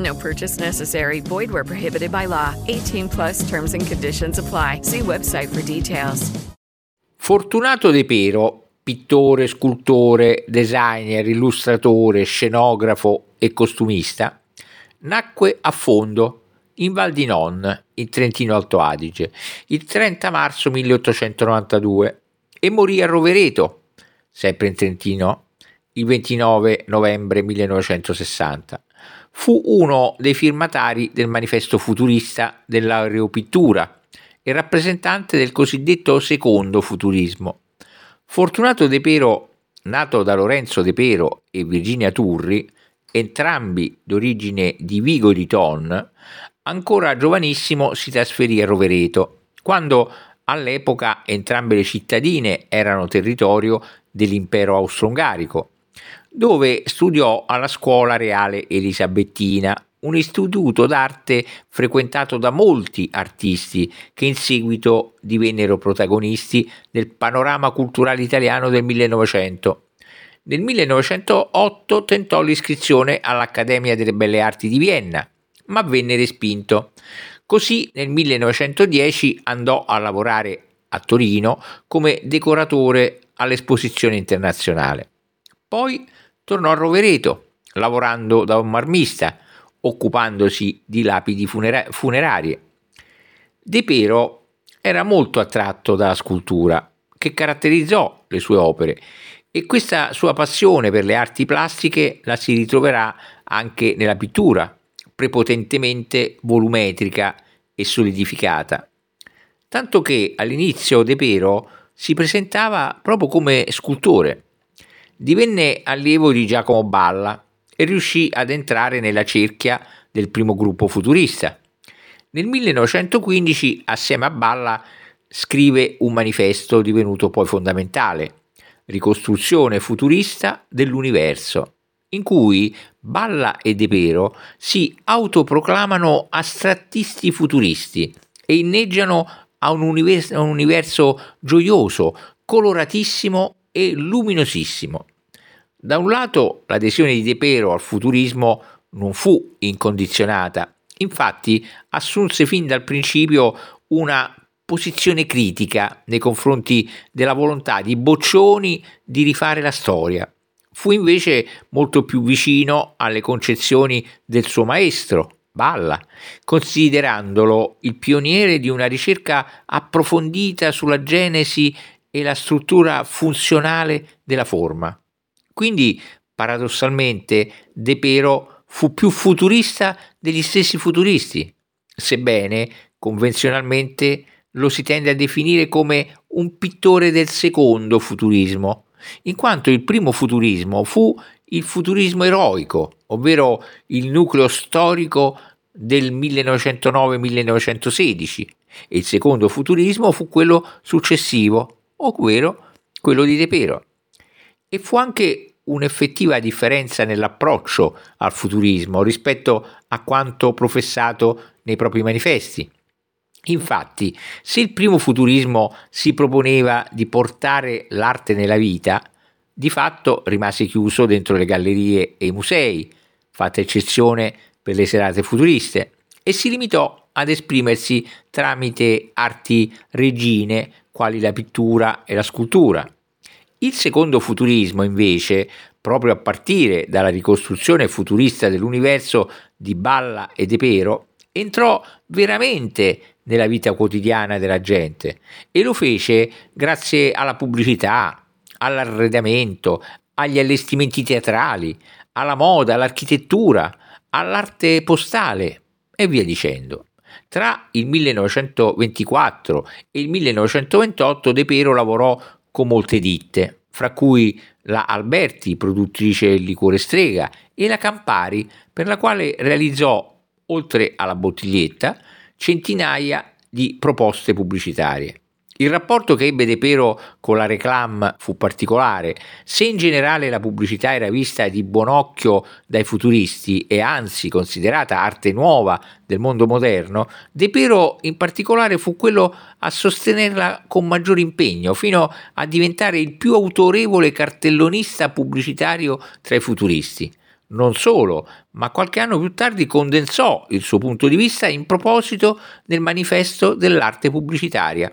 No purchase necessary. Void where prohibited by law. 18 plus terms and conditions apply. See website for details. Fortunato De Pero, pittore, scultore, designer, illustratore, scenografo e costumista, nacque a Fondo, in Val di Non, in Trentino Alto Adige, il 30 marzo 1892 e morì a Rovereto, sempre in Trentino, il 29 novembre 1960. Fu uno dei firmatari del manifesto futurista dell'aeropittura e rappresentante del cosiddetto secondo futurismo. Fortunato De Pero, nato da Lorenzo De Pero e Virginia Turri, entrambi d'origine di Vigo di Ton, ancora giovanissimo si trasferì a Rovereto, quando all'epoca entrambe le cittadine erano territorio dell'impero austro-ungarico, dove studiò alla scuola reale elisabettina, un istituto d'arte frequentato da molti artisti che in seguito divennero protagonisti del panorama culturale italiano del 1900. Nel 1908 tentò l'iscrizione all'Accademia delle Belle Arti di Vienna, ma venne respinto. Così nel 1910 andò a lavorare a Torino come decoratore all'esposizione internazionale. Poi tornò a Rovereto, lavorando da un marmista, occupandosi di lapidi funera- funerarie. De Pero era molto attratto dalla scultura, che caratterizzò le sue opere, e questa sua passione per le arti plastiche la si ritroverà anche nella pittura, prepotentemente volumetrica e solidificata. Tanto che all'inizio De Pero si presentava proprio come scultore. Divenne allievo di Giacomo Balla e riuscì ad entrare nella cerchia del primo gruppo futurista. Nel 1915, assieme a Balla, scrive un manifesto divenuto poi fondamentale, Ricostruzione futurista dell'universo, in cui Balla e De Pero si autoproclamano astrattisti futuristi e inneggiano a un, univers- a un universo gioioso, coloratissimo e luminosissimo. Da un lato l'adesione di De Pero al futurismo non fu incondizionata, infatti assunse fin dal principio una posizione critica nei confronti della volontà di Boccioni di rifare la storia. Fu invece molto più vicino alle concezioni del suo maestro, Balla, considerandolo il pioniere di una ricerca approfondita sulla genesi e la struttura funzionale della forma. Quindi, paradossalmente, De Pero fu più futurista degli stessi futuristi, sebbene convenzionalmente lo si tende a definire come un pittore del secondo futurismo, in quanto il primo futurismo fu il futurismo eroico, ovvero il nucleo storico del 1909-1916, e il secondo futurismo fu quello successivo, ovvero quello di De Pero. E fu anche un'effettiva differenza nell'approccio al futurismo rispetto a quanto professato nei propri manifesti. Infatti, se il primo futurismo si proponeva di portare l'arte nella vita, di fatto rimase chiuso dentro le gallerie e i musei, fatta eccezione per le serate futuriste, e si limitò ad esprimersi tramite arti regine quali la pittura e la scultura. Il secondo futurismo, invece, proprio a partire dalla ricostruzione futurista dell'universo di Balla e De Pero, entrò veramente nella vita quotidiana della gente e lo fece grazie alla pubblicità, all'arredamento, agli allestimenti teatrali, alla moda, all'architettura, all'arte postale e via dicendo. Tra il 1924 e il 1928 De Pero lavorò con molte ditte, fra cui la Alberti, produttrice liquore strega, e la Campari, per la quale realizzò, oltre alla bottiglietta, centinaia di proposte pubblicitarie. Il rapporto che ebbe De Pero con la reclam fu particolare. Se in generale la pubblicità era vista di buon occhio dai futuristi e anzi considerata arte nuova del mondo moderno, De Pero in particolare fu quello a sostenerla con maggior impegno, fino a diventare il più autorevole cartellonista pubblicitario tra i futuristi. Non solo, ma qualche anno più tardi condensò il suo punto di vista in proposito nel manifesto dell'arte pubblicitaria.